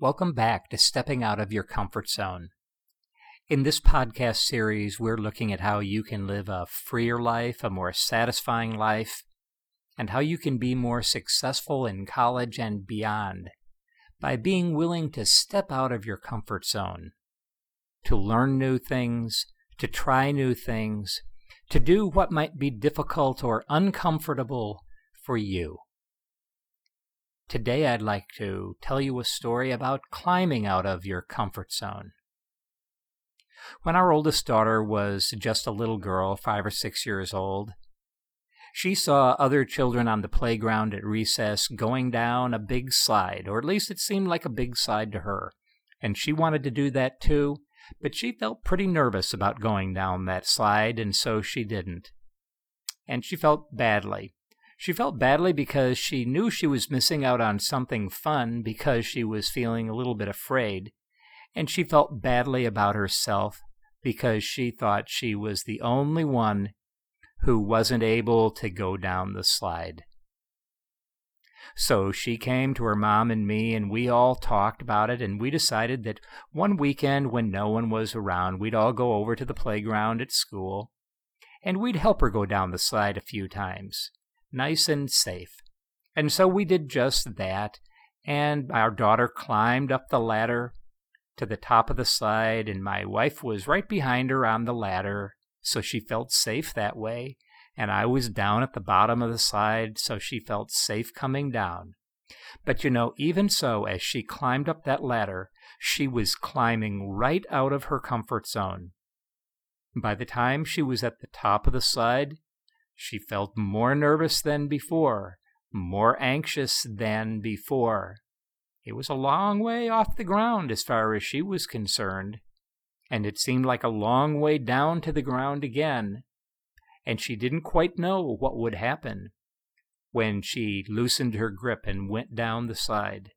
Welcome back to Stepping Out of Your Comfort Zone. In this podcast series, we're looking at how you can live a freer life, a more satisfying life, and how you can be more successful in college and beyond by being willing to step out of your comfort zone, to learn new things, to try new things, to do what might be difficult or uncomfortable for you. Today, I'd like to tell you a story about climbing out of your comfort zone. When our oldest daughter was just a little girl, five or six years old, she saw other children on the playground at recess going down a big slide, or at least it seemed like a big slide to her. And she wanted to do that too, but she felt pretty nervous about going down that slide, and so she didn't. And she felt badly. She felt badly because she knew she was missing out on something fun because she was feeling a little bit afraid. And she felt badly about herself because she thought she was the only one who wasn't able to go down the slide. So she came to her mom and me, and we all talked about it, and we decided that one weekend when no one was around, we'd all go over to the playground at school, and we'd help her go down the slide a few times nice and safe. And so we did just that, and our daughter climbed up the ladder to the top of the slide, and my wife was right behind her on the ladder, so she felt safe that way. And I was down at the bottom of the slide, so she felt safe coming down. But you know, even so, as she climbed up that ladder, she was climbing right out of her comfort zone. By the time she was at the top of the slide, she felt more nervous than before, more anxious than before. It was a long way off the ground as far as she was concerned, and it seemed like a long way down to the ground again, and she didn't quite know what would happen when she loosened her grip and went down the side.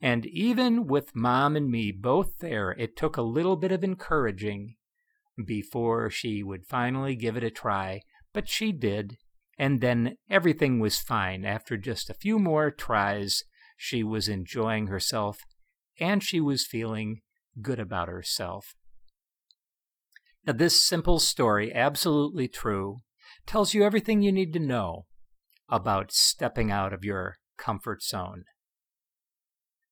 And even with Mom and me both there, it took a little bit of encouraging before she would finally give it a try but she did, and then everything was fine. After just a few more tries, she was enjoying herself and she was feeling good about herself. Now, this simple story, absolutely true, tells you everything you need to know about stepping out of your comfort zone.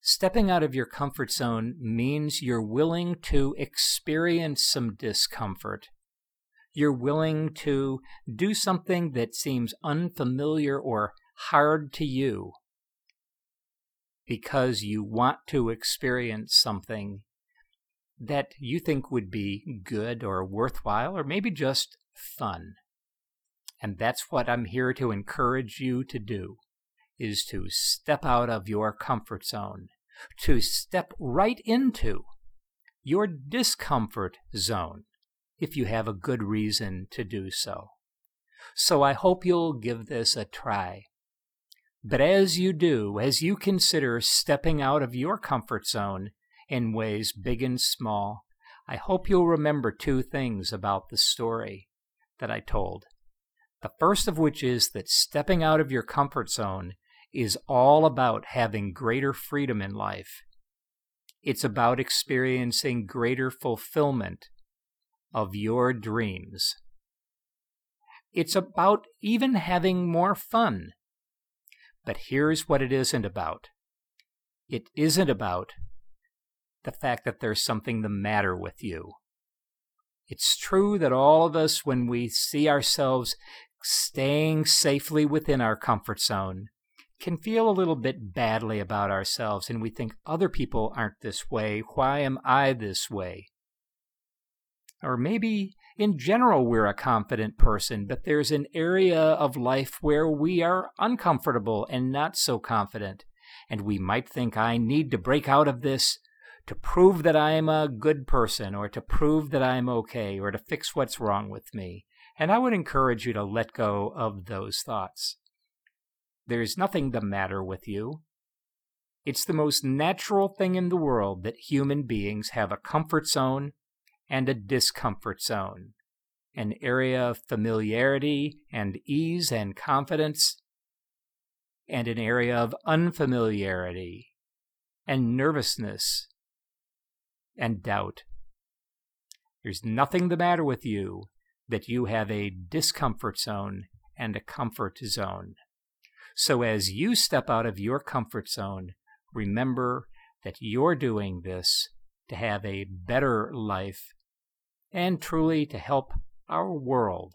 Stepping out of your comfort zone means you're willing to experience some discomfort you're willing to do something that seems unfamiliar or hard to you because you want to experience something that you think would be good or worthwhile or maybe just fun. And that's what I'm here to encourage you to do is to step out of your comfort zone, to step right into your discomfort zone if you have a good reason to do so. So I hope you'll give this a try. But as you do, as you consider stepping out of your comfort zone in ways big and small, I hope you'll remember two things about the story that I told. The first of which is that stepping out of your comfort zone is all about having greater freedom in life. It's about experiencing greater fulfillment of your dreams. It's about even having more fun. But here's what it isn't about it isn't about the fact that there's something the matter with you. It's true that all of us, when we see ourselves staying safely within our comfort zone, can feel a little bit badly about ourselves and we think other people aren't this way. Why am I this way? Or maybe in general we're a confident person, but there's an area of life where we are uncomfortable and not so confident. And we might think, I need to break out of this to prove that I'm a good person, or to prove that I'm okay, or to fix what's wrong with me. And I would encourage you to let go of those thoughts. There's nothing the matter with you. It's the most natural thing in the world that human beings have a comfort zone and a discomfort zone, an area of familiarity and ease and confidence, and an area of unfamiliarity and nervousness and doubt. There's nothing the matter with you that you have a discomfort zone and a comfort zone. So as you step out of your comfort zone, remember that you're doing this to have a better life and truly to help our world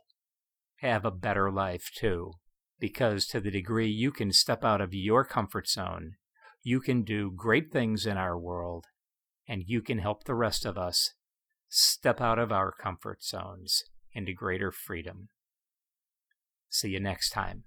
have a better life too. Because to the degree you can step out of your comfort zone, you can do great things in our world and you can help the rest of us step out of our comfort zones into greater freedom. See you next time.